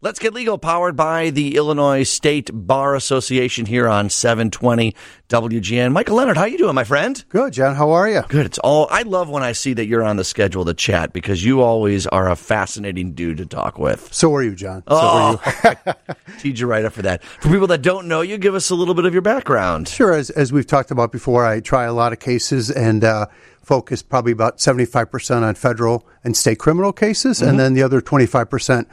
Let's get legal, powered by the Illinois State Bar Association here on 720 WGN. Michael Leonard, how you doing, my friend? Good, John. How are you? Good. It's all. I love when I see that you're on the schedule to chat because you always are a fascinating dude to talk with. So are you, John. So Oh, are you. teed you right up for that. For people that don't know you, give us a little bit of your background. Sure. As, as we've talked about before, I try a lot of cases and uh, focus probably about 75% on federal and state criminal cases, and then the other 25%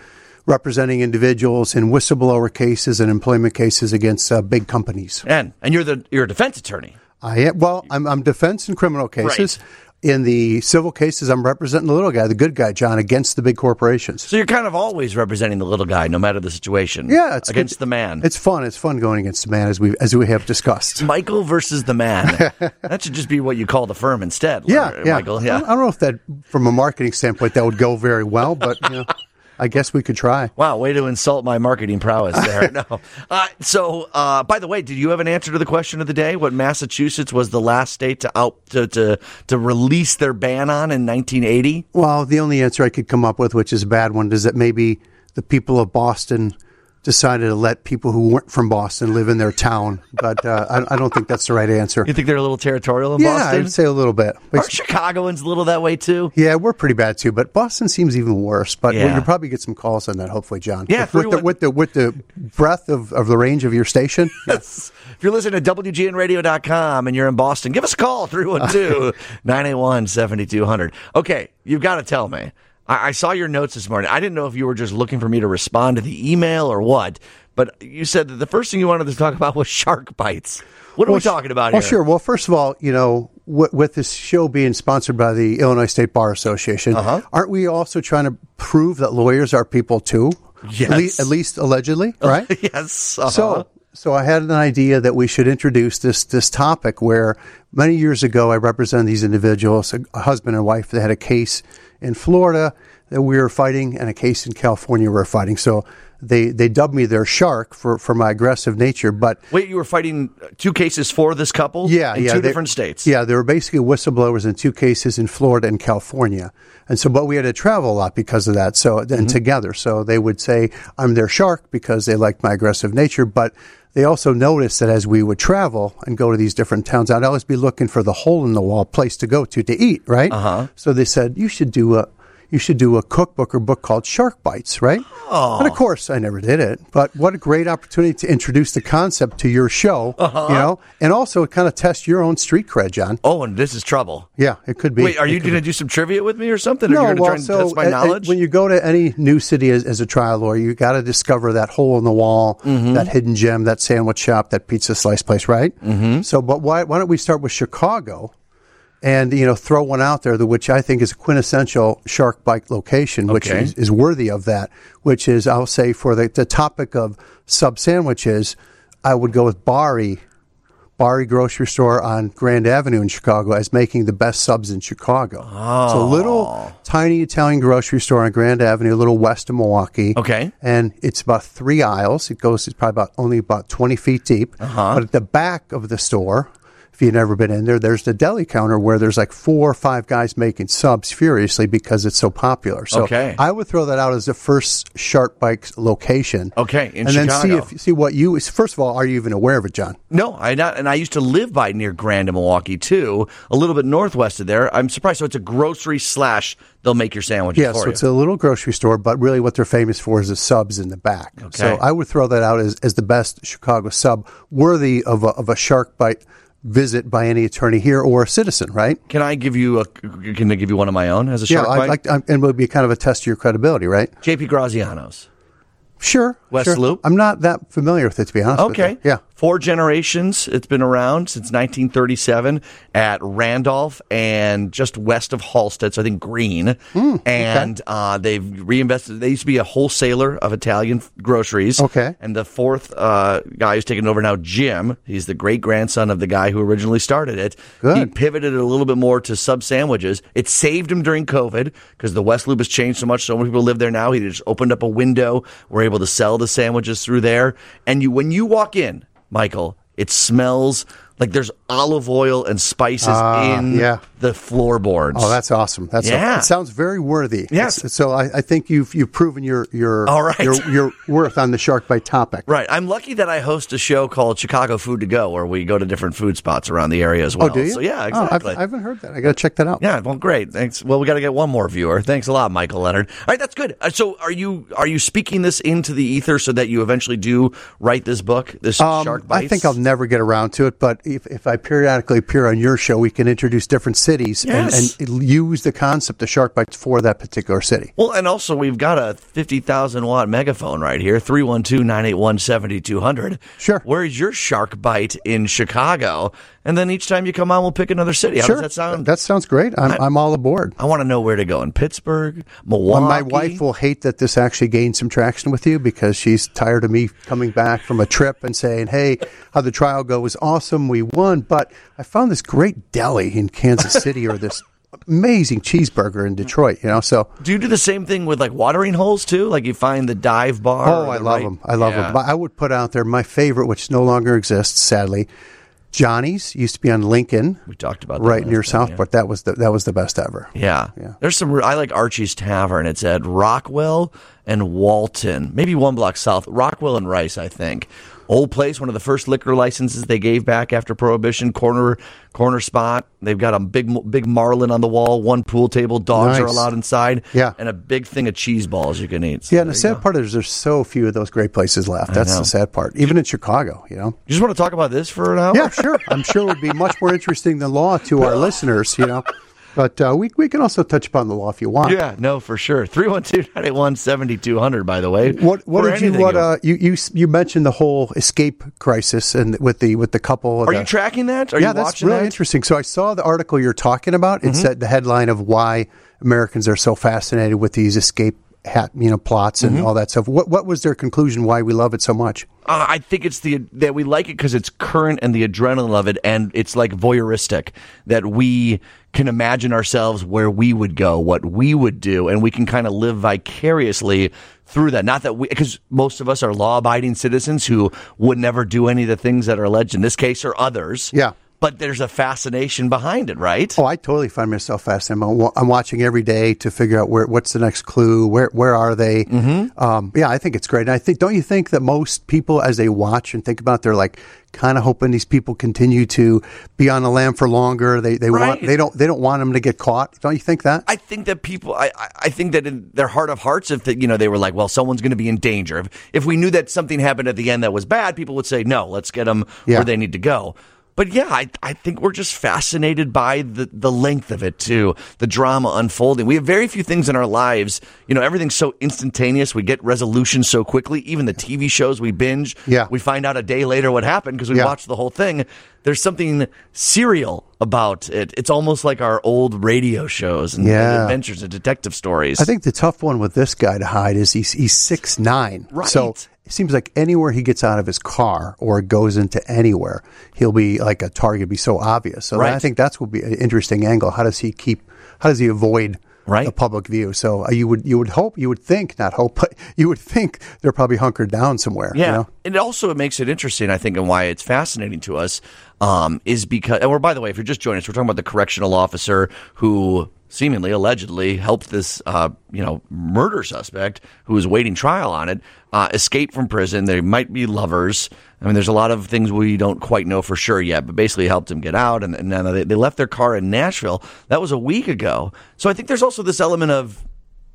representing individuals in whistleblower cases and employment cases against uh, big companies. And and you're the you're a defense attorney. I am, well, I'm, I'm defense in criminal cases. In the civil cases, I'm representing the little guy, the good guy, John, against the big corporations. So you're kind of always representing the little guy, no matter the situation. Yeah, it's against it's- the man. It's fun. It's fun going against the man, as we as we have discussed. Michael versus the man. that should just be what you call the firm instead. Yeah, yeah. Yeah. don't, I don't know if that, from a marketing standpoint, that would go very well, but you know, I guess we could try. Wow, way to insult my marketing prowess there. no. Uh, so, uh, by the way, did you have an answer to the question of the day? What Massachusetts was the last state to out to to, to release their ban on in 1980? Well, the only answer I could come up with, which is a bad one, is that maybe the people of Boston decided to let people who weren't from Boston live in their town, but uh, I, I don't think that's the right answer. You think they're a little territorial in Boston? Yeah, Boston? I'd say a little bit. Are Chicagoans a little that way too? Yeah, we're pretty bad too, but Boston seems even worse. But Yeah. you'll probably get some calls on that, hopefully, John. Yeah, with, with the with the with the breadth of, of the range of your station. Yes. If you're listening to WGNradio.com and you're in Boston, give us a call 312 981 7200. Okay, you've got to tell me. I, I saw your notes this morning. I didn't know if you were just looking for me to respond to the email or what, but you said that the first thing you wanted to talk about was shark bites. What are we talking about here? well, sure. Well, first of all, you know, with, with this show being sponsored by the Illinois State Bar Association, Uh-huh. aren't we also trying to prove that lawyers are people too? Yes. At least, at least allegedly, right? yes. uh-huh. So, so I had an idea that we should introduce this this topic where many years ago I represented these individuals, a, a husband and wife that had a case in Florida that we were fighting and a case in California we were fighting. So they they dubbed me their shark for for my aggressive nature, but Wait, you were fighting two cases for this couple? yeah, in yeah, two they- different states. Yeah, they were basically whistleblowers in two cases in Florida and California, and so but we had to travel a lot because of that. So and Mm-hmm. together, so they would say I'm their shark because they liked my aggressive nature, but they also noticed that as we would travel and go to these different towns, I'd always be looking for the hole in the wall place to go to to eat. Right. Uh-huh. So they said you should do a. You should do a cookbook or book called Shark Bites, right? Oh. And of course, I never did it. But what a great opportunity to introduce the concept to your show, Uh-huh. you know, and also kind of test your own street cred, John. Oh, and this is trouble. Yeah, it could be. Wait, are It you going to do some trivia with me or something? no, or you're well, going to try so and test my uh, knowledge? when you go to any new city as, as a trial lawyer, you got to discover that hole in the wall, Mm-hmm. that hidden gem, that sandwich shop, that pizza slice place, right? Mm-hmm. So, but why, why don't we start with Chicago? And you know, throw one out there, which I think is a quintessential shark bite location, which Okay. is, is worthy of that. Which is, I'll say, for the, the topic of sub sandwiches, I would go with Bari, Bari grocery store on Grand Avenue in Chicago as making the best subs in Chicago. It's a little tiny Italian grocery store on Grand Avenue, a little west of Milwaukee. Okay. And it's about three aisles. It goes, it's probably about only about 20 feet deep. Uh-huh. But at the back of the store, if you've never been in there, there's the deli counter where there's like four or five guys making subs furiously because it's so popular. So Okay. I would throw that out as the first Shark Bite location. Okay, and then see Chicago. if see what you first of all, are you even aware of it, John? No, I not, and I used to live by near Grand in Milwaukee too, a little bit northwest of there. I'm surprised. So it's a grocery slash. They'll make your sandwiches Yeah, so you. it's a little grocery store, but really what they're famous for is the subs in the back. Okay. So I would throw that out as, as the best Chicago sub, worthy of a, of a shark bite visit by any attorney here or a citizen, right? can I give you a? Can I give you one of my own as a Yeah, shark bite? like, and it would be kind of a test to your credibility, right? JP Graziano's. Sure. West sure. Loop? I'm not that familiar with it, to be honest. with Okay. Yeah. Four generations. It's been around since 1937 at Randolph and just west of Halsted. So I think Green. Hmm, and uh, they've reinvested. They used to be a wholesaler of Italian groceries. Okay. And the fourth uh, guy who's taken over now, Jim. He's the great grandson of the guy who originally started it. Good. He pivoted it a little bit more to sub sandwiches. It saved him during COVID because the West Loop has changed so much. So many people live there now. He just opened up a window. We're able to sell the sandwiches through there. And you, when you walk in, Michael, it smells like there's olive oil and spices Ah, in yeah. The floorboards. Oh, that's awesome. That's Yeah. it sounds very worthy. Yes. It's- so I, I think you've you've proven your your All right. your, your worth on the shark bite topic. Right. I'm lucky that I host a show called Chicago Food to Go, where we go to different food spots around the area as well. Oh, do you? So yeah, Oh, exactly. I've, I haven't heard that. I got to check that out. yeah, well, great. Thanks. Well, we got to get one more viewer. Thanks a lot, Michael Leonard. All right, that's good. Uh, so, are you are you speaking this into the ether so that you eventually do write this book, this Shark Um, Bites? I think I'll never get around to it, but if, if I periodically appear on your show, we can introduce different cities Yes. and, and use the concept of shark bites for that particular city. Well, and also we've got a 50,000 watt megaphone right here, 312-981-7200. Sure. Where's your shark bite in Chicago? And then each time you come on, we'll pick another city. How sure, does that sound? That sounds great. I'm, I, am all aboard. I want to know where to go in Pittsburgh, Well, Milwaukee. my wife will hate that this actually gained some traction with you because she's tired of me coming back from a trip and saying, "Hey, how the trial go was awesome. We won, but I found this great deli in Kansas City or this amazing cheeseburger in Detroit." You know, so Do you do the same thing with like watering holes too? Like you find the dive bar? oh, I love right- them. I love Yeah. them. But I would put out there my favorite, which no longer exists, sadly. Johnny's used to be on Lincoln, We talked about that right near time, Southport. That was the that was the best ever. Yeah. Yeah. There's some, I like Archie's Tavern. It's at Rockwell and Walton, maybe one block south. Rockwell and Rice, I think. Old place, one of the first liquor licenses they gave back after Prohibition. Corner, corner spot. They've got a big, big marlin on the wall. One pool table. Dogs are Nice. allowed inside. Yeah. and a big thing of cheese balls you can eat. So Yeah, and the sad go. part is there's so few of those great places left. That's the sad part. Even in Chicago, you know. You just want to talk about this for an hour? Yeah, sure. I'm sure it would be much more interesting than law to our listeners, you know. But uh, we we can also touch upon the law if you want. Yeah, no, for sure. 312-981-7200, by the way. What what did you what you- uh you, you you mentioned the whole escape crisis and with the with the couple Are the- you tracking that? Are yeah, you that's watching really that? Mm-hmm. interesting. So I saw the article you're talking about. It said the headline of why Americans are so fascinated with these escape hat you know plots and Mm-hmm. all that stuff. What what was their conclusion? Why we love it so much? Uh, I think it's the that we like it because it's current and the adrenaline of it, and it's like voyeuristic that we can imagine ourselves where we would go, what we would do, and we can kind of live vicariously through that. Not that we, because most of us are law-abiding citizens who would never do any of the things that are alleged in this case or others. Yeah. But there's a fascination behind it, right? Oh, I totally find myself fascinated. I'm, I'm watching every day to figure out where what's the next clue. Where where are they? Mm-hmm. Um, yeah, I think it's great. And I think don't you think that most people, as they watch and think about, it, they're like kind of hoping these people continue to be on the lam for longer. They they Right. want they don't they don't want them to get caught. Don't you think that? I think that people, I, I- I think that in their heart of hearts, if the, you know they were like, well, someone's going to be in danger. If, if we knew that something happened at the end that was bad, people would say, no, let's get them Yeah. where they need to go. But yeah, I, I think we're just fascinated by the, the length of it too, the drama unfolding. We have very few things in our lives, you know, everything's so instantaneous. We get resolution so quickly. Even the TV shows we binge, Yeah. we find out a day later what happened because we Yeah. watched the whole thing. There's something serial about it. It's almost like our old radio shows and, and Yeah. adventures and detective stories. I think the tough one with this guy to hide is he's he's six nine. Right. So it seems like anywhere he gets out of his car or goes into anywhere, he'll be like a target, be so obvious. So Right. I think that's would be an interesting angle. How does he keep? How does he avoid? Right. The public view. So uh, you would you would hope you would think not hope, but you would think they're probably hunkered down somewhere. Yeah, You know? and it also it makes it interesting, I think, and why it's fascinating to us um, is because. And we're by the way, if you're just joining us, we're talking about the correctional officer who seemingly, allegedly, helped this, uh, you know, murder suspect who was waiting trial on it uh, escape from prison. They might be lovers. I mean, there's a lot of things we don't quite know for sure yet, but basically helped him get out. And, and they, they left their car in Nashville. That was a week ago. So I think there's also this element of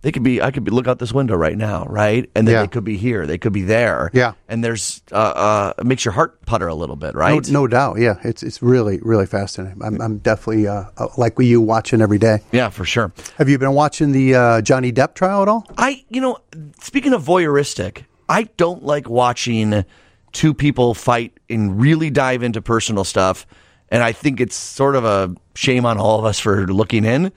they could be. I could be look out this window right now, right? And then Yeah. they could be here. They could be there. Yeah. And there's uh, uh, it makes your heart putter a little bit, right? no doubt. Yeah, it's it's really really fascinating. I'm, I'm definitely uh, uh, like you watching every day. Yeah, for sure. Have you been watching the uh, Johnny Depp trial at all? I, you know, speaking of voyeuristic, I don't like watching two people fight and really dive into personal stuff. And I think it's sort of a shame on all of us for looking in.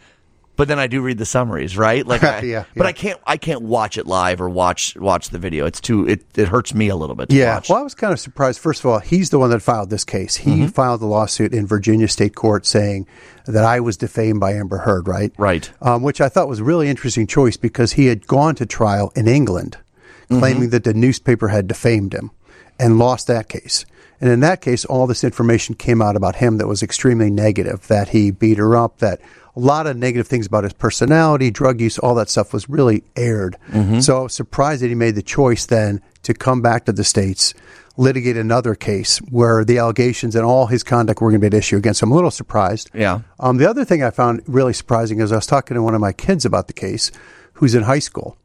But then I do read the summaries, right? Like, I, Yeah, but yeah. I can't, I can't watch it live or watch watch the video. It's too, it, it hurts me a little bit. To Yeah. watch. Well, I was kind of surprised. First of all, he's the one that filed this case. He Mm-hmm. filed the lawsuit in Virginia State Court saying that I was defamed by Amber Heard, right? Right. Um, which I thought was a really interesting choice because he had gone to trial in England, Mm-hmm. claiming that the newspaper had defamed him, and lost that case. And in that case, all this information came out about him that was extremely negative, that he beat her up, that a lot of negative things about his personality, drug use, all that stuff was really aired. So I was surprised that he made the choice then to come back to the States, litigate another case where the allegations and all his conduct were going to be at issue against him. I'm a little surprised. Yeah. Um, the other thing I found really surprising is I was talking to one of my kids about the case who's in high school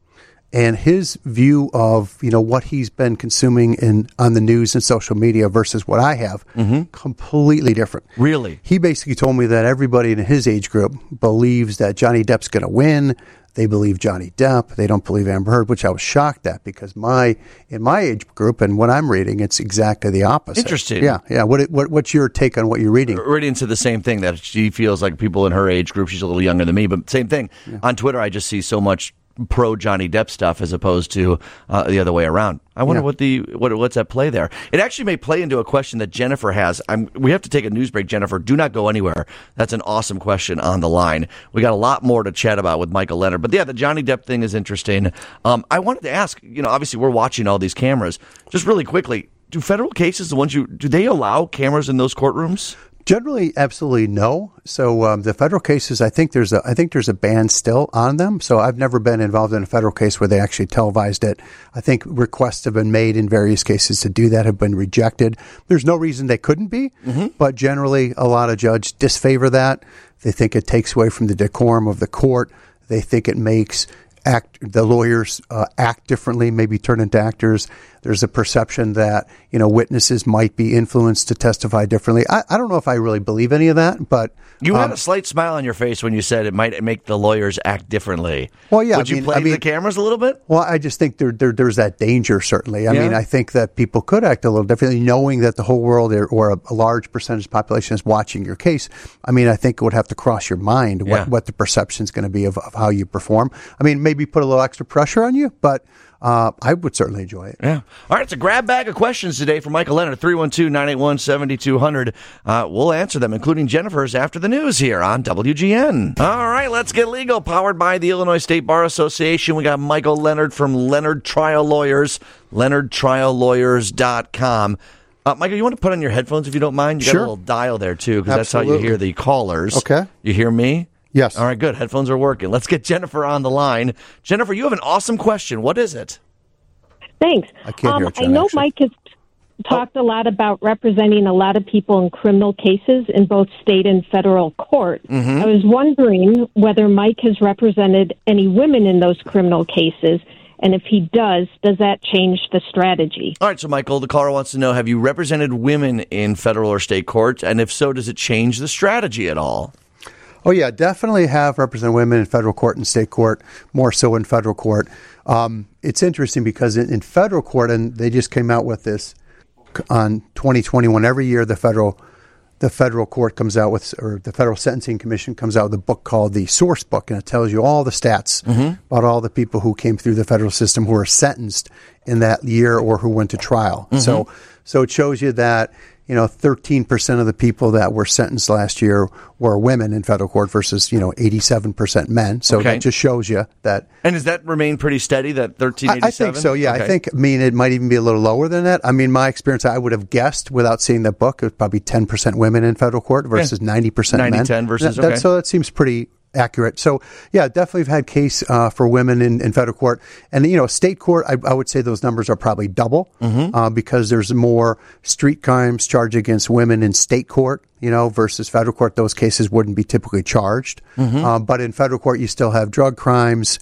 and his view of you know what he's been consuming in on the news and social media versus what I have mm-hmm. completely different. Really? He basically told me that everybody in his age group believes that Johnny Depp's going to win. They believe Johnny Depp. They don't believe Amber Heard, which I was shocked at because my in my age group and what I'm reading, it's exactly the opposite. Interesting. Yeah, yeah. What, what what's your take on what you're reading? right into the same thing that she feels like people in her age group. She's a little younger than me, but same thing. On Twitter, I just see so much pro Johnny Depp stuff as opposed to uh, the other way around. I wonder Yeah. what the what what's at play there. It actually may play into a question that Jennifer has. I'm, we have to take a news break. Jennifer, do not go anywhere. That's an awesome question on the line. We got a lot more to chat about with Michael Leonard. But yeah, the Johnny Depp thing is interesting. Um, I wanted to ask. You know, obviously we're watching all these cameras. Just really quickly, do federal cases the ones you do they allow cameras in those courtrooms? Generally, absolutely no. So um, the federal cases, I think there's a, I think there's a ban still on them. So I've never been involved in a federal case where they actually televised it. I think requests have been made in various cases to do that have been rejected. There's no reason they couldn't be, but generally, a lot of judges disfavor that. They think it takes away from the decorum of the court. They think it makes act the lawyers uh, act differently, maybe turn into actors. There's a perception that you know witnesses might be influenced to testify differently. I, I don't know if I really believe any of that, but You um, had a slight smile on your face when you said it might make the lawyers act differently. Well, yeah, Would I you mean- play I mean- the cameras a little bit? Well, I just think there, there there's that danger. Certainly, I Yeah? mean, I think that people could act a little differently, knowing that the whole world or, a, a large percentage of the population is watching your case. I mean, I think it would have to cross your mind what, Yeah. what the perception is going to be of, of how you perform. I mean, maybe put a little extra pressure on you, but uh, I would certainly enjoy it. Yeah. All right, it's a grab bag of questions today from Michael Leonard, 312 981 7200. We'll answer them, including Jennifer's, after the news here on WGN. All right, let's get legal. Powered by the Illinois State Bar Association. We got Michael Leonard from Leonard Trial Lawyers, leonardtriallawyers.com. Uh, Michael, you want to put on your headphones if you don't mind? You got Sure. a little dial there, too, because that's how you hear the callers. Okay. You hear me? Yes. All right, good. Headphones are working. Let's get Jennifer on the line. Jennifer, you have an awesome question. What is it? Thanks. I can't hear um, it, John, I know actually. Mike has talked a lot about representing a lot of people in criminal cases in both state and federal court. Mm-hmm. I was wondering whether Mike has represented any women in those criminal cases, and if he does, does that change the strategy? All right, so Michael, the caller wants to know have you represented women in federal or state courts? And if so, does it change the strategy at all? Oh yeah, definitely have represented women in federal court and state court, more so in federal court. Um, it's interesting because in, in federal court, and they just came out with this on 2021. Every year, the federal the federal court comes out with, or the federal sentencing commission comes out with a book called the Source Book, and it tells you all the stats about all the people who came through the federal system who were sentenced in that year or who went to trial. So, so it shows you that you know 13% of the people that were sentenced last year were women in federal court versus you know 87% men. So Okay. that just shows you that And does that remain pretty steady, that I, 1387? I think so. Yeah, Okay. I think. I mean, it might even be a little lower than that. I mean, my experience, I would have guessed without seeing the book, it was probably ten percent women in federal court versus ninety percent men. 90-10 versus- That- that- So that seems pretty accurate. So yeah, definitely have had case uh, for women in, in federal court, and you know, state court. I, I would say those numbers are probably double Mm-hmm. uh, because there's more street crimes charged against women in state court. You know, versus federal court, those cases wouldn't be typically charged. Mm-hmm. Um, but in federal court, you still have drug crimes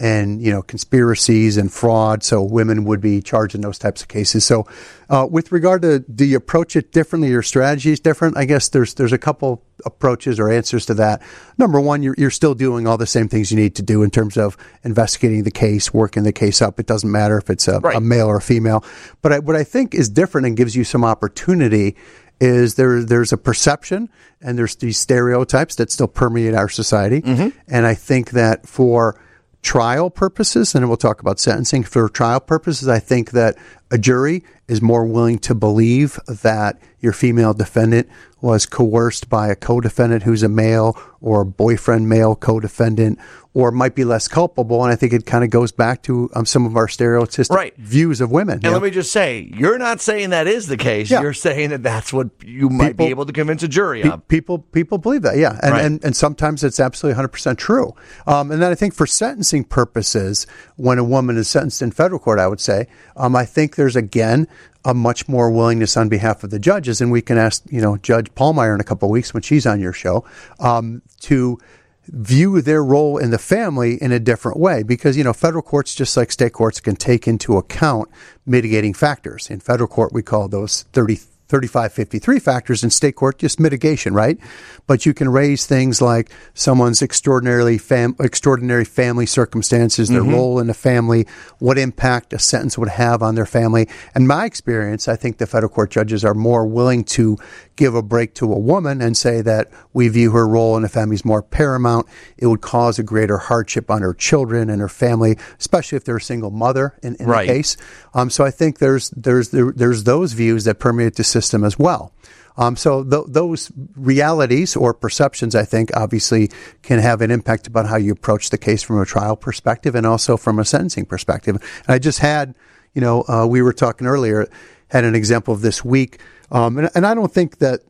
and you know conspiracies and fraud. So women would be charged in those types of cases. So, uh, with regard to do you approach it differently? Your strategy is different. I guess there's there's a couple approaches or answers to that. Number one, you're you're still doing all the same things you need to do in terms of investigating the case, working the case up. It doesn't matter if it's a, Right. a male or a female. But I, what I think is different and gives you some opportunity is there there's a perception and there's these stereotypes that still permeate our society. And I think that for trial purposes, and we'll talk about sentencing. For trial purposes, I think that a jury is more willing to believe that your female defendant was coerced by a co-defendant who's a male or a boyfriend male co-defendant or might be less culpable. And I think it kind of goes back to um, some of our stereotypical Right. views of women. And let know? me just say, you're not saying that is the case. Yeah. You're saying that that's what you might People- be able to convince a jury Pe- of. people people believe that, yeah, and Right. and, and sometimes it's absolutely 100 percent true. Um, and then I think for sentencing purposes, when a woman is sentenced in federal court, I would say, um, I think there's again a much more willingness on behalf of the judges, and we can ask you know Judge Pallmeyer in a couple weeks when she's on your show um, to view their role in the family in a different way. Because you know federal courts just like state courts can take into account mitigating factors. In federal court we call those 30 3553 factors in state court just mitigation right? But you can raise things like someone's extraordinarily fam- extraordinary family circumstances their mm-hmm. role in the family what impact a sentence would have on their family. And my experience i think the federal court judges are more willing to give a break to a woman and say that we view her role in the family as more paramount it would cause a greater hardship on her children and her family especially if they're a single mother in, in Right. the case um, so I think there's there's there, there's those views that permeate the system as well. Um, so th- those realities or perceptions, I think, obviously can have an impact about how you approach the case from a trial perspective and also from a sentencing perspective. And I just had, you know, uh, we were talking earlier, had an example of this week, um, and, and I don't think that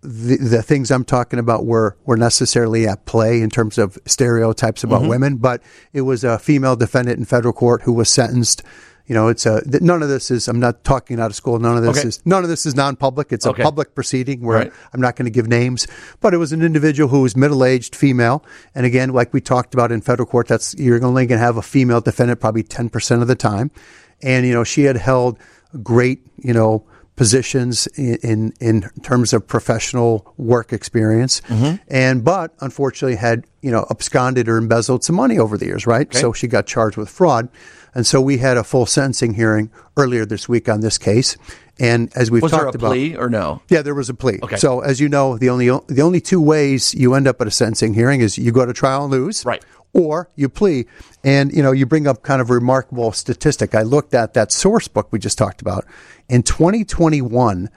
the, the things I'm talking about were, were necessarily at play in terms of stereotypes about Mm-hmm. women, but it was a female defendant in federal court who was sentenced. You know, it's a none of this is. I'm not talking out of school. None of this Okay. is none of this is non-public. It's Okay. a public proceeding where Right. I'm not going to give names, but it was an individual who was middle-aged female, and again, like we talked about in federal court, that's you're only going to have a female defendant probably 10 percent of the time, and you know she had held great, you know positions in, in, in terms of professional work experience. Mm-hmm. And, but unfortunately had, you know, absconded or embezzled some money over the years, right? So she got charged with fraud. And so we had a full sentencing hearing earlier this week on this case. And as we've Was there talked a about, plea or no? yeah, there was a plea. Okay. So as you know, the only the only two ways you end up at a sentencing hearing is you go to trial and lose, Right. Or you plea, and you know you bring up kind of a remarkable statistic. I looked at that source book we just talked about in 2021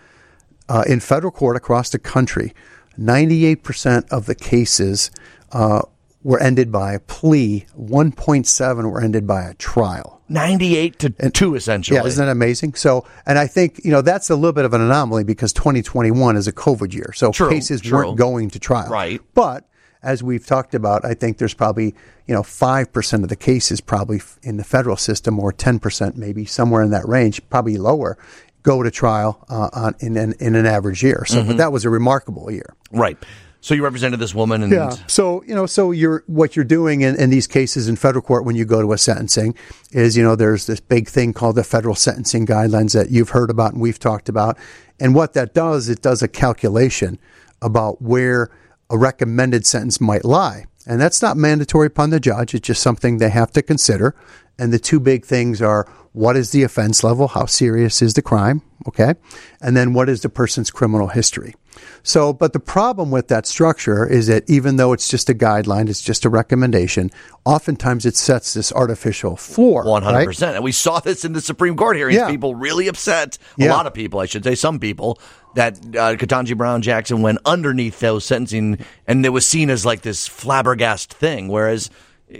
uh, in federal court across the country. 98 percent of the cases uh, were ended by a plea. 1.7 were ended by a trial. 98 to 2, essentially. Yeah, isn't that amazing? So, and I think you know that's a little bit of an anomaly because 2021 is a COVID year, so True, cases true. weren't going to trial. Right. But as we've talked about, I think there's probably you know five percent of the cases probably in the federal system, or 10 percent maybe somewhere in that range, probably lower, go to trial uh, on in an, in an average year. So, Mm-hmm. but that was a remarkable year. Right. So you represented this woman and Yeah. So you know, so you're what you're doing in, in these cases in federal court when you go to a sentencing is you know there's this big thing called the federal sentencing guidelines that you've heard about and we've talked about, and what that does it does a calculation about where a recommended sentence might lie, and that's not mandatory upon the judge. It's just something they have to consider. And the two big things are what is the offense level? How serious is the crime? Okay. And then what is the person's criminal history? So, but the problem with that structure is that even though it's just a guideline, it's just a recommendation, oftentimes it sets this artificial floor. One hundred right? percent, and we saw this in the Supreme Court hearings. Yeah. People really upset. A Yeah. lot of people, I should say, some people that uh, Ketanji Brown Jackson went underneath those sentencing, and it was seen as like this flabbergast thing. Whereas,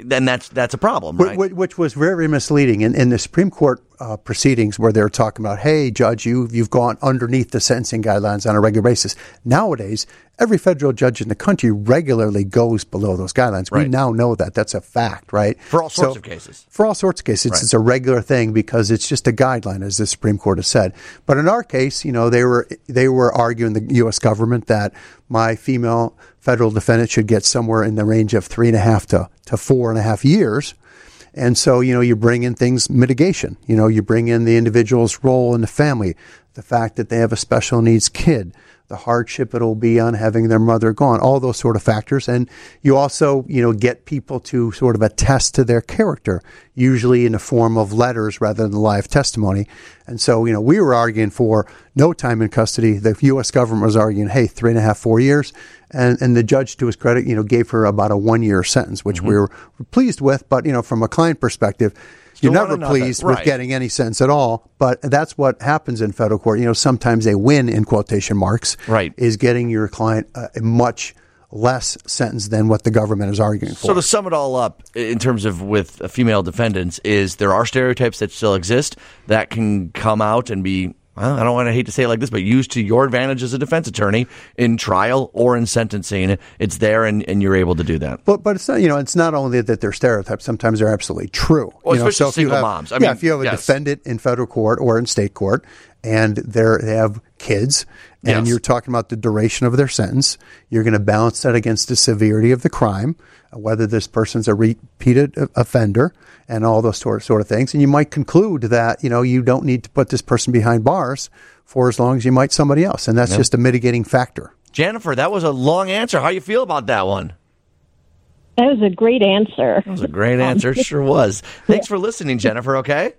then that's that's a problem, right? Which was very misleading in, in the Supreme Court uh, proceedings where they're talking about, hey, judge, you, you've gone underneath the sentencing guidelines on a regular basis. Nowadays, every federal judge in the country regularly goes below those guidelines. We now know that. That's a fact, right? For all sorts of cases. For all sorts of cases. It's, it's a regular thing because it's just a guideline, as the Supreme Court has said. But in our case, you know, they were, they were arguing the U.S. government that my female federal defendant should get somewhere in the range of three and a half to, to four and a half years. And so, you know, you bring in things mitigation. You know, you bring in the individual's role in the family, the fact that they have a special needs kid, the hardship it'll be on having their mother gone, all those sort of factors. And you also, you know, get people to sort of attest to their character, usually in the form of letters rather than live testimony. And so, you know, we were arguing for no time in custody. The U.S. government was arguing, hey, three and a half, four years. And, and the judge, to his credit, you know, gave her about a one year sentence, which mm-hmm. we were pleased with. But, you know, from a client perspective, you're never pleased that. with getting any sense at all. But that's what happens in federal court. You know, sometimes they win in quotation marks. Right. Is getting your client a, a much less sentence than what the government is arguing for. So to sum it all up, in terms of with female defendants, is there are stereotypes that still exist that can come out and be. Well, I don't want to hate to say it like this, but used to your advantage as a defense attorney in trial or in sentencing. It's there, and, and you're able to do that. But but it's not you know it's not only that they're stereotypes. Sometimes they're absolutely true. Well, you know, especially if you single have, moms. I yeah, mean, if you have a yes. defendant in federal court or in state court, and they're they have kids, and Yes. you're talking about the duration of their sentence, you're going to balance that against the severity of the crime, whether this person's a repeated offender, and all those sort of, sort of things. And you might conclude that you know you don't need to put this person behind bars for as long as you might somebody else, and that's just a mitigating factor. Jennifer, that was a long answer. How you feel about that one? That was a great answer. That was a great answer. It sure was. Thanks for listening, Jennifer. Okay.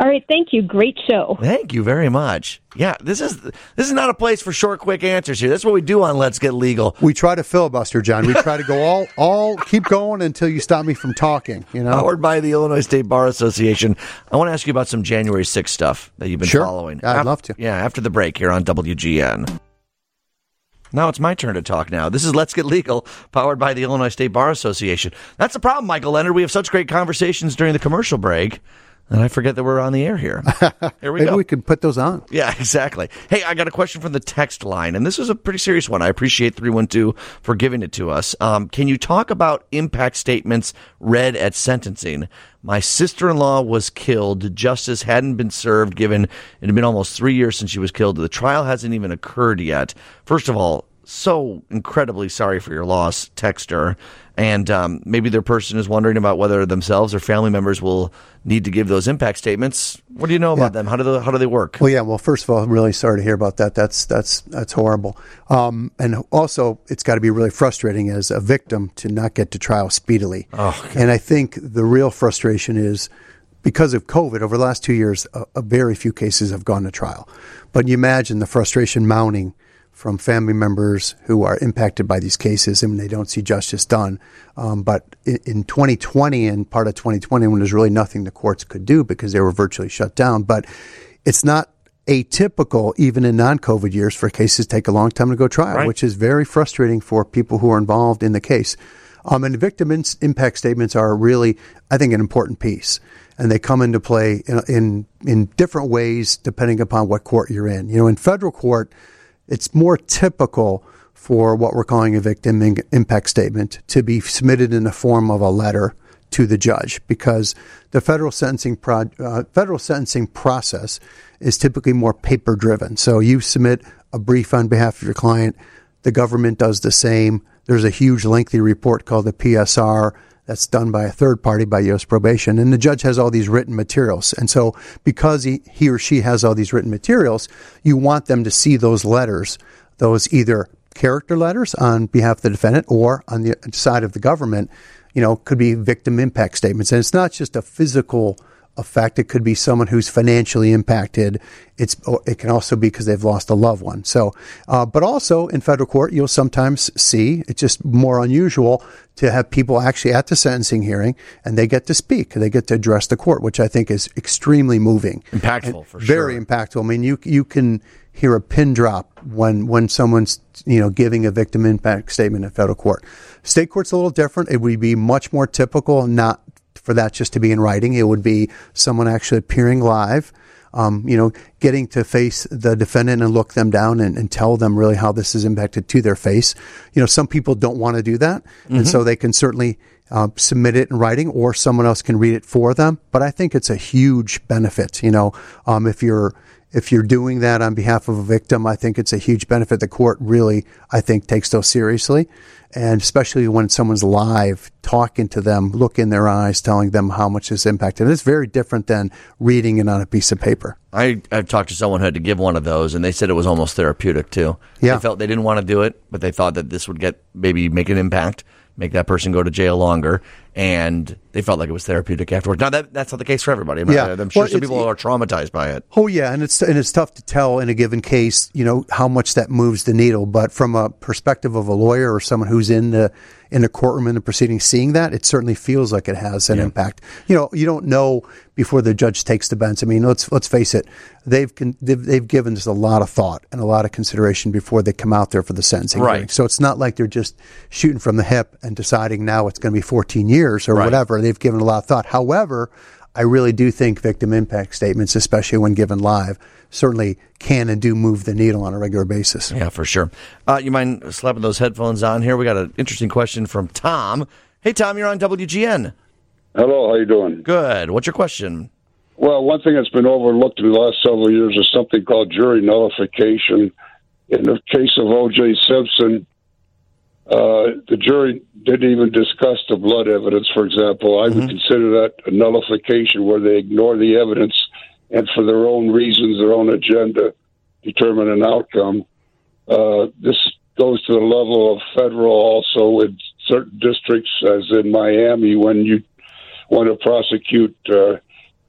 All right, thank you. Great show. Thank you very much. Yeah, this is this is not a place for short, quick answers here. That's what we do on Let's Get Legal. We try to filibuster, John. We try to go all, all keep going until you stop me from talking. You know, Powered by the Illinois State Bar Association. I want to ask you about some January 6th stuff that you've been Sure. following. I'd Af- love to. Yeah, after the break here on WGN. Now it's my turn to talk now. This is Let's Get Legal, powered by the Illinois State Bar Association. That's the problem, Michael Leonard. We have such great conversations during the commercial break, and I forget that we're on the air here. Here we maybe go. we could put those on. Yeah, exactly. Hey, I got a question from the text line, and this is a pretty serious one. I appreciate 312 for giving it to us. Um, can you talk about impact statements read at sentencing? My sister in law was killed. Justice hadn't been served, given it had been almost three years since she was killed. The trial hasn't even occurred yet. First of all, so incredibly sorry for your loss, texter. And um, maybe their person is wondering about whether themselves or family members will need to give those impact statements. What do you know about Yeah. them? How do they, how do they work? Well, yeah. Well, first of all, I'm really sorry to hear about that. That's that's that's horrible. Um, and also, it's got to be really frustrating as a victim to not get to trial speedily. Oh, and I think the real frustration is because of COVID. Over the last two years, a, a very few cases have gone to trial. But you imagine the frustration mounting from family members who are impacted by these cases and they don't see justice done. Um, but in, in 2020 and part of 2020, when there's really nothing the courts could do because they were virtually shut down, but it's not atypical, even in non-COVID years, for cases to take a long time to go trial, Right. which is very frustrating for people who are involved in the case. Um, and victim in- impact statements are really, I think, an important piece, and they come into play in, in in different ways depending upon what court you're in. You know, in federal court, it's more typical for what we're calling a victim impact statement to be submitted in the form of a letter to the judge because the federal sentencing pro- uh, federal sentencing process is typically more paper driven. So you submit a brief on behalf of your client, the government does the same. There's a huge lengthy report called the PSR that's done by a third party by U.S. probation, and the judge has all these written materials. And so, because he, he or she has all these written materials, you want them to see those letters, those either character letters on behalf of the defendant or on the side of the government, you know, could be victim impact statements. And it's not just a physical effect. It could be someone who's financially impacted. It's it can also be because they've lost a loved one. So, uh, but also in federal court, you'll sometimes see it's just more unusual to have people actually at the sentencing hearing and they get to speak. They get to address the court, which I think is extremely moving, Impactful, And for very sure. impactful. I mean, you you can hear a pin drop when when someone's you know giving a victim impact statement in federal court. State court's a little different. It would be much more typical, not for that just to be in writing. It would be someone actually appearing live. Um, you know, getting to face the defendant and look them down and, and tell them really how this is impacted to their face. You know, some people don't want to do that, and so they can certainly uh, submit it in writing, or someone else can read it for them. But I think it's a huge benefit. You know, um, if you're if you're doing that on behalf of a victim, I think it's a huge benefit. The court really, I think, takes those seriously. And especially when someone's live, talking to them, look in their eyes, telling them how much is impacted. And it's very different than reading it on a piece of paper. I, I've talked to someone who had to give one of those, and they said it was almost therapeutic too. Yeah. They felt they didn't want to do it, but they thought that this would get maybe make an impact, make that person go to jail longer, and they felt like it was therapeutic afterwards. Now that that's not the case for everybody. I'm, Yeah. I'm sure Well, some people are traumatized by it. Oh yeah, and it's and it's tough to tell in a given case, you know, how much that moves the needle. But from a perspective of a lawyer or someone who's in the in a courtroom in the proceeding seeing that, it certainly feels like it has an impact. You know, you don't know before the judge takes the bench. I mean, let's let's face it, they've they've, they've given this a lot of thought and a lot of consideration before they come out there for the sentencing. Right. hearing. So it's not like they're just shooting from the hip and deciding now it's going to be 14 years or Right. whatever. They've given a lot of thought. However, I really do think victim impact statements, especially when given live, certainly can and do move the needle on a regular basis. Yeah, for sure. Uh, you mind slapping those headphones on here? We got an interesting question from Tom. Hey, Tom, you're on WGN. Hello, how you doing? Good. What's your question? Well, one thing that's been overlooked in the last several years is something called jury nullification. In the case of O.J. Simpson, uh, the jury didn't even discuss the blood evidence, for example. I would consider that a nullification where they ignore the evidence and, for their own reasons, their own agenda, determine an outcome. Uh, this goes to the level of federal also in certain districts, as in Miami, when you want to prosecute uh,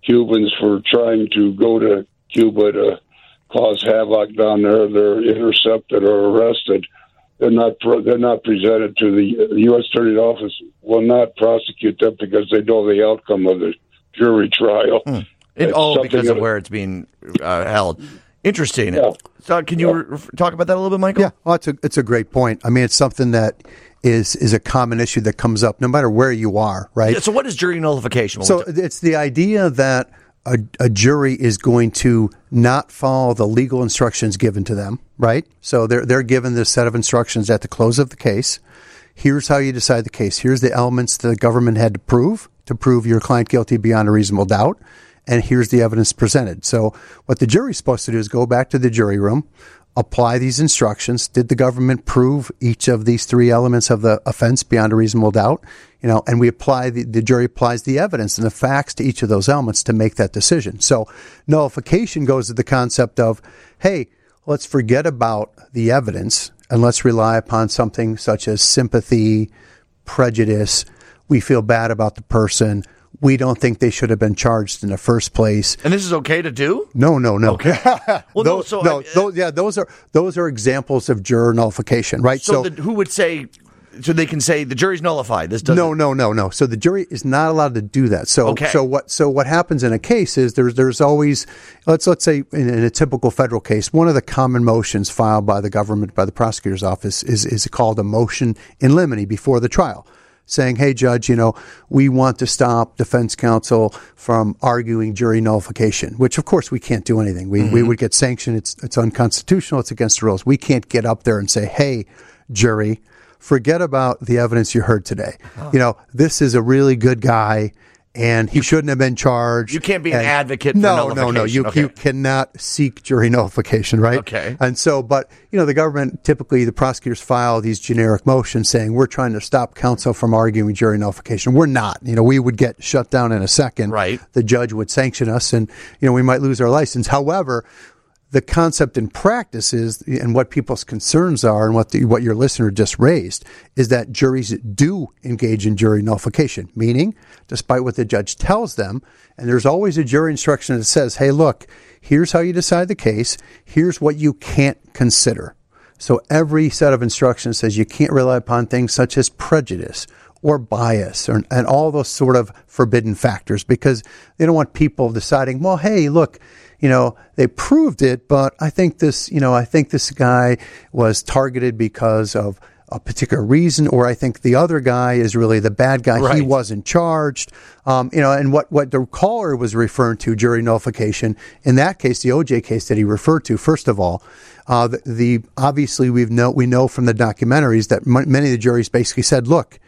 Cubans for trying to go to Cuba to cause havoc down there. They're intercepted or arrested. They're not they're not presented to the, the U.S. Attorney's Office. Will not prosecute them because they know the outcome of the jury trial. It, It's oh, because of that- where it's being uh, held. Interesting. Yeah. So, can you re- talk about that a little bit, Michael? Yeah, well, it's a it's a great point. I mean, it's something that is is a common issue that comes up no matter where you are, right? So, what is jury nullification? So it's the idea that a, a jury is going to not follow the legal instructions given to them, right? So they're they're given this set of instructions at the close of the case. Here's how you decide the case. Here's the elements the government had to prove to prove your client guilty beyond a reasonable doubt. And here's the evidence presented. So what the jury's supposed to do is go back to the jury room, apply these instructions. Did the government prove each of these three elements of the offense beyond a reasonable doubt? You know, and we apply the, the jury applies the evidence and the facts to each of those elements to make that decision. So nullification goes to the concept of, hey, let's forget about the evidence and let's rely upon something such as sympathy, prejudice. We feel bad about the person. We don't think they should have been charged in the first place. and this is okay to do? No, no, no. Okay. Well, no, so I- uh, those, yeah, those are those are examples of juror nullification, right? So, the, who would say? So they can say the jury's nullified. This doesn't. no, no, no, no. So the jury is not allowed to do that. So, Okay. so what? So what happens in a case is there's there's always let's let's say in, in a typical federal case, one of the common motions filed by the government by the prosecutor's office is is called a motion in limine before the trial, saying, "Hey, judge, you know, we want to stop defense counsel from arguing jury nullification." Which, of course, we can't do anything. We we mm-hmm. would get sanctioned. It's it's unconstitutional. It's against the rules. We can't get up there and say, "Hey, jury." forget about the evidence you heard today. Ah. You know, this is a really good guy. And he shouldn't have been charged. You can't be an advocate for no, no, no. You nullification. you cannot seek jury nullification, right? Okay. And so, but you know, the government typically the prosecutors file these generic motions saying we're trying to stop counsel from arguing jury nullification. We're not. You know, we would get shut down in a second. Right. The judge would sanction us, and you know, we might lose our license. However, the concept in practice is, and what people's concerns are, and what the, what your listener just raised, is that juries do engage in jury nullification, meaning, despite what the judge tells them, and there's always a jury instruction that says, "Hey, look, here's how you decide the case. Here's what you can't consider." So every set of instructions says you can't rely upon things such as prejudice or bias or, and all those sort of forbidden factors because they don't want people deciding, well, hey, look, you know, they proved it, but I think this, you know, I think this guy was targeted because of a particular reason, or I think the other guy is really the bad guy. He wasn't charged. Um, you know, and what, what the caller was referring to, jury nullification, in that case, the OJ case that he referred to, first of all, uh, the, the obviously we've know we know from the documentaries that m- many of the juries basically said, look,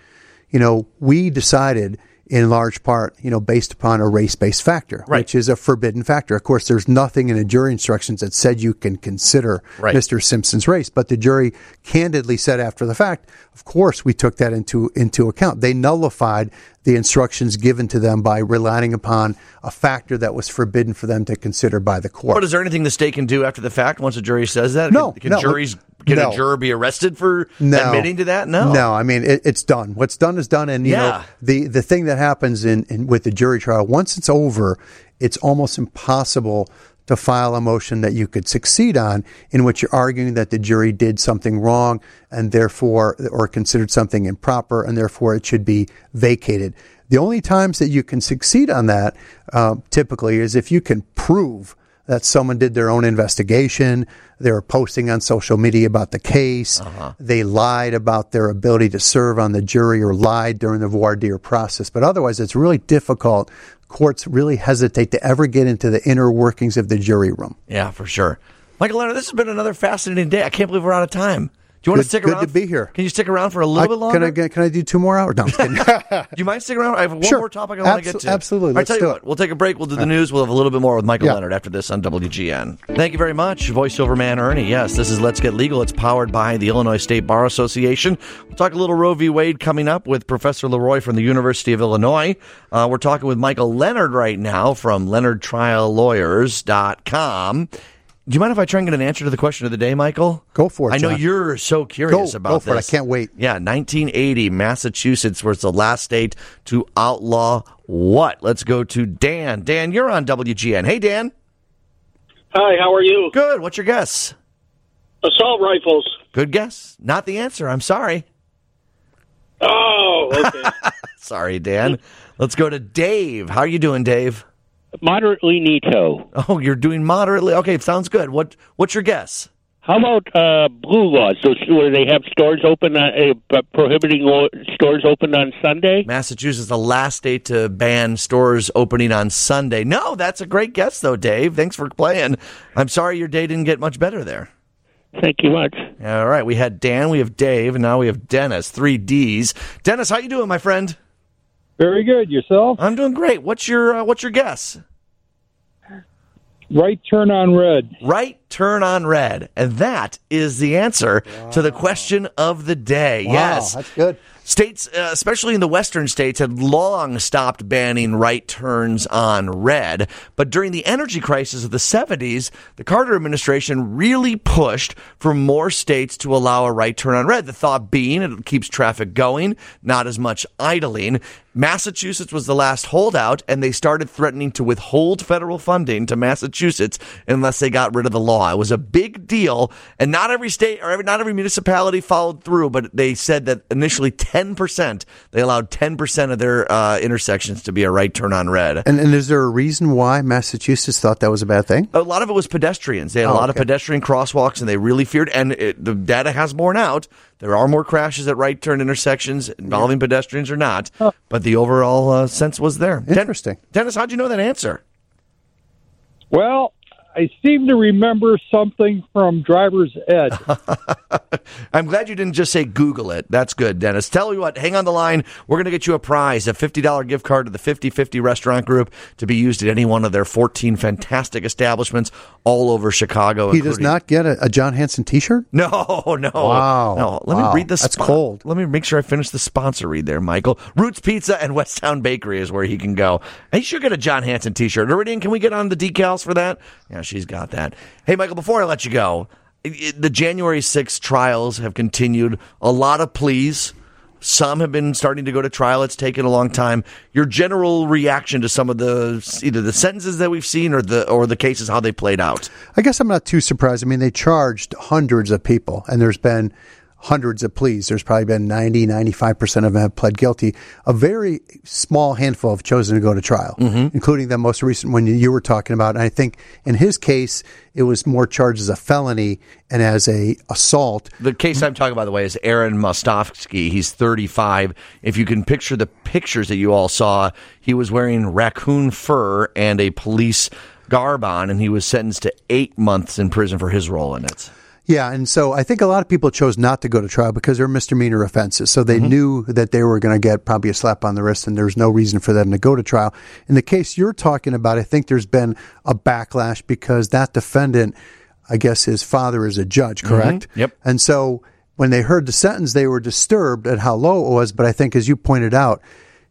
you know, we decided in large part, you know, based upon a race-based factor, Right. which is a forbidden factor. Of course, there's nothing in the jury instructions that said you can consider Right. Mr. Simpson's race, but the jury candidly said after the fact, of course, we took that into into account. They nullified the instructions given to them by relying upon a factor that was forbidden for them to consider by the court. But is there anything the state can do after the fact once a jury says that? No, Can, can no. juries can No. a juror be arrested for no. admitting to that? No. No, I mean it, it's done. What's done is done, and you Yeah. know the the thing that happens in, in with the jury trial once it's over, it's almost impossible to file a motion that you could succeed on, in which you're arguing that the jury did something wrong and therefore, or considered something improper, and therefore it should be vacated. The only times that you can succeed on that, uh, typically, is if you can prove that someone did their own investigation, they were posting on social media about the case, uh-huh. they lied about their ability to serve on the jury or lied during the voir dire process. But otherwise, it's really difficult. Courts really hesitate to ever get into the inner workings of the jury room. Yeah, for sure. Michael Leonard, this has been another fascinating day. I can't believe we're out of time. Do you want Good- to stick good around? to be here. Can you stick around for a little I- bit longer? can I get- can I do two more hours? No, I'm kidding. Do you mind sticking around? I have one Sure. more topic I want to get to. absolutely. Right, Let's tell you do what, it. we'll take a break. We'll do the news. We'll have a little bit more with Michael Yeah. Leonard after this on WGN. Thank you very much, voiceover man Ernie. Yes, this is Let's Get Legal. It's powered by the Illinois State Bar Association. We'll talk a little Roe v. Wade coming up with Professor Leroy from the University of Illinois. Uh, we're talking with Michael Leonard right now from LeonardTrialLawyers.com. Do you mind if I try and get an answer to the question of the day, Michael? Go for it, I know John. you're so curious Go- about go for it. I can't wait. Yeah, 1980, Massachusetts was the last state to outlaw what? Let's go to Dan. Dan, you're on WGN. Hey, Dan. Hi, how are you? Good. What's your guess? Assault rifles. Good guess. Not the answer. I'm sorry. Oh, okay. Sorry, Dan. Let's go to Dave. How are you doing, Dave? Moderately neato. Oh, you're doing moderately. Okay, sounds good. What What's your guess? How about uh, blue laws? Those where they have stores open, on, uh, p- prohibiting lo- stores open on Sunday. Massachusetts, the last state to ban stores opening on Sunday. No, that's a great guess, though, Dave. Thanks for playing. I'm sorry your day didn't get much better there. Thank you much. All right, we had Dan, we have Dave, and now we have Dennis. Three D's. Dennis, how you doing, my friend? Very good. Yourself? I'm doing great. What's your uh, What's your guess? Right turn on red. Right turn on red, and that is the answer to the question of the day. yes, that's good. States, uh, especially in the western states, had long stopped banning right turns on red. But during the energy crisis of the 70s, the Carter administration really pushed for more states to allow a right turn on red. The thought being it keeps traffic going, not as much idling. Massachusetts was the last holdout, and they started threatening to withhold federal funding to Massachusetts unless they got rid of the law. It was a big deal, and not every state or every, not every municipality followed through, but they said that initially 10%, they allowed 10% of their uh, intersections to be a right turn on red. And, and is there a reason why Massachusetts thought that was a bad thing? A lot of it was pedestrians. They had a Oh, lot of pedestrian crosswalks, and they really feared. And it, the data has borne out. There are more crashes at right turn intersections involving pedestrians or not, but the overall uh, sense was there. Den- Interesting. Dennis, how'd you know that answer? Well, I seem to remember something from Driver's Ed. I'm glad you didn't just say Google it. That's good, Dennis. Tell you what, hang on the line. We're going to get you a prize, a $50 gift card to the 50 50 restaurant group to be used at any one of their 14 fantastic establishments all over Chicago. He does not get a, a John Hanson T-shirt. No, no. Wow. No, let Wow. me read the That's spon- cold. Let me make sure I finish the sponsor read there, Michael. Roots Pizza and Westtown Bakery is where he can go. He should get a John Hanson t shirt. Iridian, can we get on the decals for that? Yeah, she's got that. Hey, Michael, before I let you go, the January 6th trials have continued. A lot of pleas. Some have been starting to go to trial. It's taken a long time. Your general reaction to some of the either the sentences that we've seen or the or the cases how they played out. I guess I'm not too surprised. I mean, they charged hundreds of people, and there's been hundreds of pleas. There's probably been 90, 95% of them have pled guilty. A very small handful have chosen to go to trial, mm-hmm. including the most recent one you were talking about. And I think in his case, it was more charged as a felony and as a assault. The case I'm talking about, by the way, is Aaron Mostofsky. He's 35. If you can picture the pictures that you all saw, he was wearing raccoon fur and a police garb on, and he was sentenced to eight months in prison for his role in it. Yeah, and so I think a lot of people chose not to go to trial because they're misdemeanor offenses. So they mm-hmm. knew that they were going to get probably a slap on the wrist, and there's no reason for them to go to trial. In the case you're talking about, I think there's been a backlash because that defendant, I guess his father is a judge, mm-hmm. correct? Yep. And so when they heard the sentence, they were disturbed at how low it was. But I think, as you pointed out,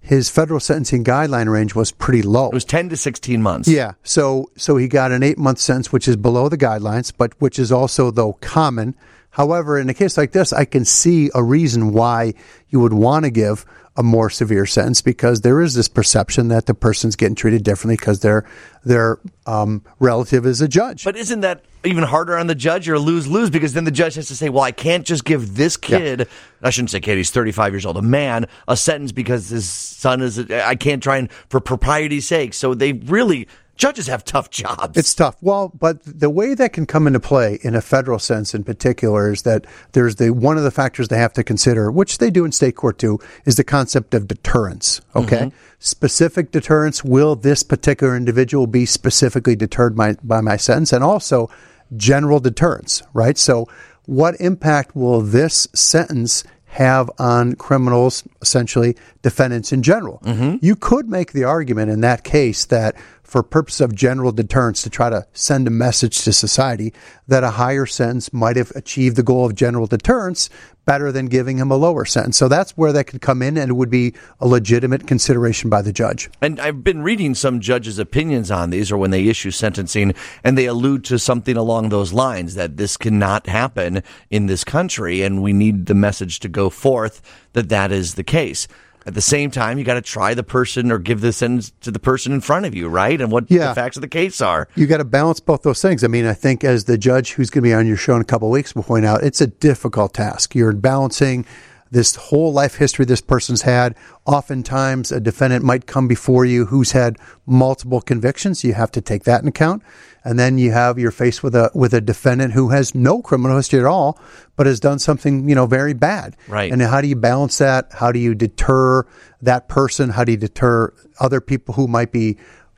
his federal sentencing guideline range was pretty low. It was 10 to 16 months. Yeah. So so he got an eight month sentence, which is below the guidelines, but which is also though common However, in a case like this, I can see a reason why you would want to give a more severe sentence because there is this perception that the person's getting treated differently because their their um, relative is a judge. But isn't that even harder on the judge or lose lose because then the judge has to say, well, I can't just give this kid, I shouldn't say kid, he's 35 years old, a man, a sentence because his son is, I can't try and for propriety's sake. So they really, judges have tough jobs. It's tough. Well, but the way that can come into play in a federal sense in particular is that there's the one of the factors they have to consider, which they do in state court too, is the concept of deterrence. Okay. Mm-hmm. Specific deterrence. Will this particular individual be specifically deterred by, by my sentence? And also general deterrence, right? So what impact will this sentence have on criminals, essentially defendants in general. Mm-hmm. You could make the argument in that case that for purpose of general deterrence to try to send a message to society that a higher sentence might have achieved the goal of general deterrence better than giving him a lower sentence. So that's where that could come in and it would be a legitimate consideration by the judge. And I've been reading some judges' opinions on these or when they issue sentencing and they allude to something along those lines that this cannot happen in this country and we need the message to go forth that that is the case. At the same time, you got to try the person or give the sentence to the person in front of you, right? And what Yeah. the facts of the case are. You got to balance both those things. I mean, I think as the judge who's going to be on your show in a couple of weeks will point out, it's a difficult task. You're balancing this whole life history this person's had. Oftentimes, a defendant might come before you who's had multiple convictions. You have to take that in account. And then you have you're faced with a with a defendant who has no criminal history at all, but has done something you know very bad. Right. And how do you balance that? How do you deter that person? How do you deter other people who might be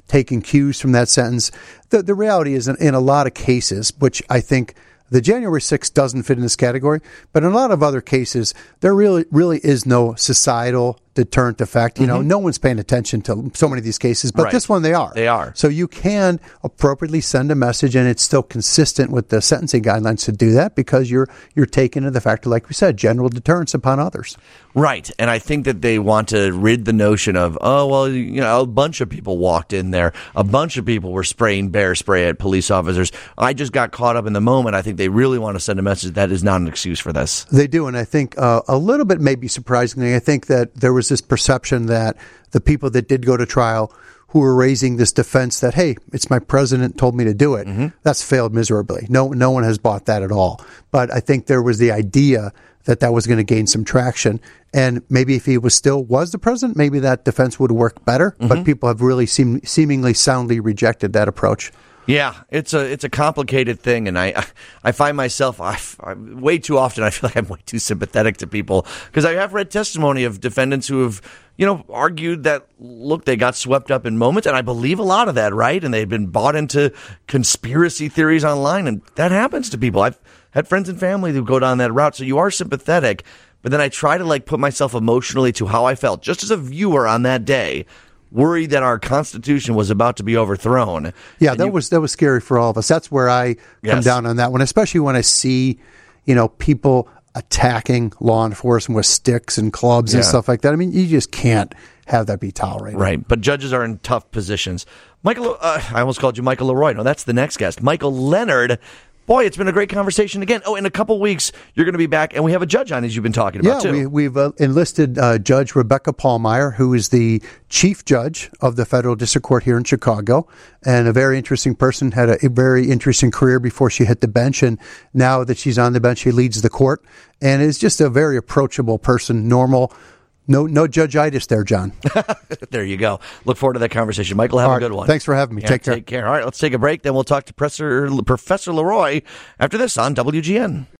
taking cues from that sentence. The, the reality is, in, in a lot of cases, which I think the January 6th doesn't fit in this category, but in a lot of other cases, there really, really is no societal deterrent effect. You know, no one's paying attention to so many of these cases, but Right. this one they are. They are. So you can appropriately send a message, and it's still consistent with the sentencing guidelines to do that because you're you're taking into the factor, like we said, general deterrence upon others. Right. And I think that they want to rid the notion of, oh, well, you know, a bunch of people walked in there. A bunch of people were spraying bear spray at police officers. I just got caught up in the moment. I think they really want to send a message that is not an excuse for this. They do, and I think uh, a little bit, maybe surprisingly, I think that there was this perception that the people that did go to trial who were raising this defense that hey, it's my president told me to do it. Mm-hmm. That's failed miserably. No, no one has bought that at all. But I think there was the idea that that was going to gain some traction, and maybe if he was still was the president, maybe that defense would work better. But mm-hmm. people have really seem, seemingly soundly rejected that approach. Yeah, it's a it's a complicated thing, and I I find myself I, I, way too often I feel like I'm way too sympathetic to people because I have read testimony of defendants who have you know argued that look they got swept up in moments, and I believe a lot of that, right? And they've been bought into conspiracy theories online, and that happens to people. I've had friends and family who go down that route, so you are sympathetic, but then I try to like put myself emotionally to how I felt just as a viewer on that day. Worried that our Constitution was about to be overthrown. Yeah, And that you- was that was scary for all of us. That's where I come Yes. down on that one, especially when I see, you know, people attacking law enforcement with sticks and clubs and stuff like that. I mean, you just can't have that be tolerated. Right, but judges are in tough positions. Michael, uh, I almost called you Michael Leroy. No, that's the next guest, Michael Leonard. Boy, it's been a great conversation again. Oh, in a couple weeks you're going to be back, and we have a judge on as you've been talking Yeah, about too. we, we've uh, enlisted uh, Judge Rebecca Pallmeyer, who is the chief judge of the federal district court here in Chicago, and a very interesting person. Had a, a very interesting career before she hit the bench, and now that she's on the bench, she leads the court, and is just a very approachable person, normal. No, no judgeitis there, John. there you go. Look forward to that conversation, Michael. Have a good one. thanks for having me. Yeah, Take care. Take care. All right, let's take a break. Then we'll talk to Professor Professor Leroy after this on WGN.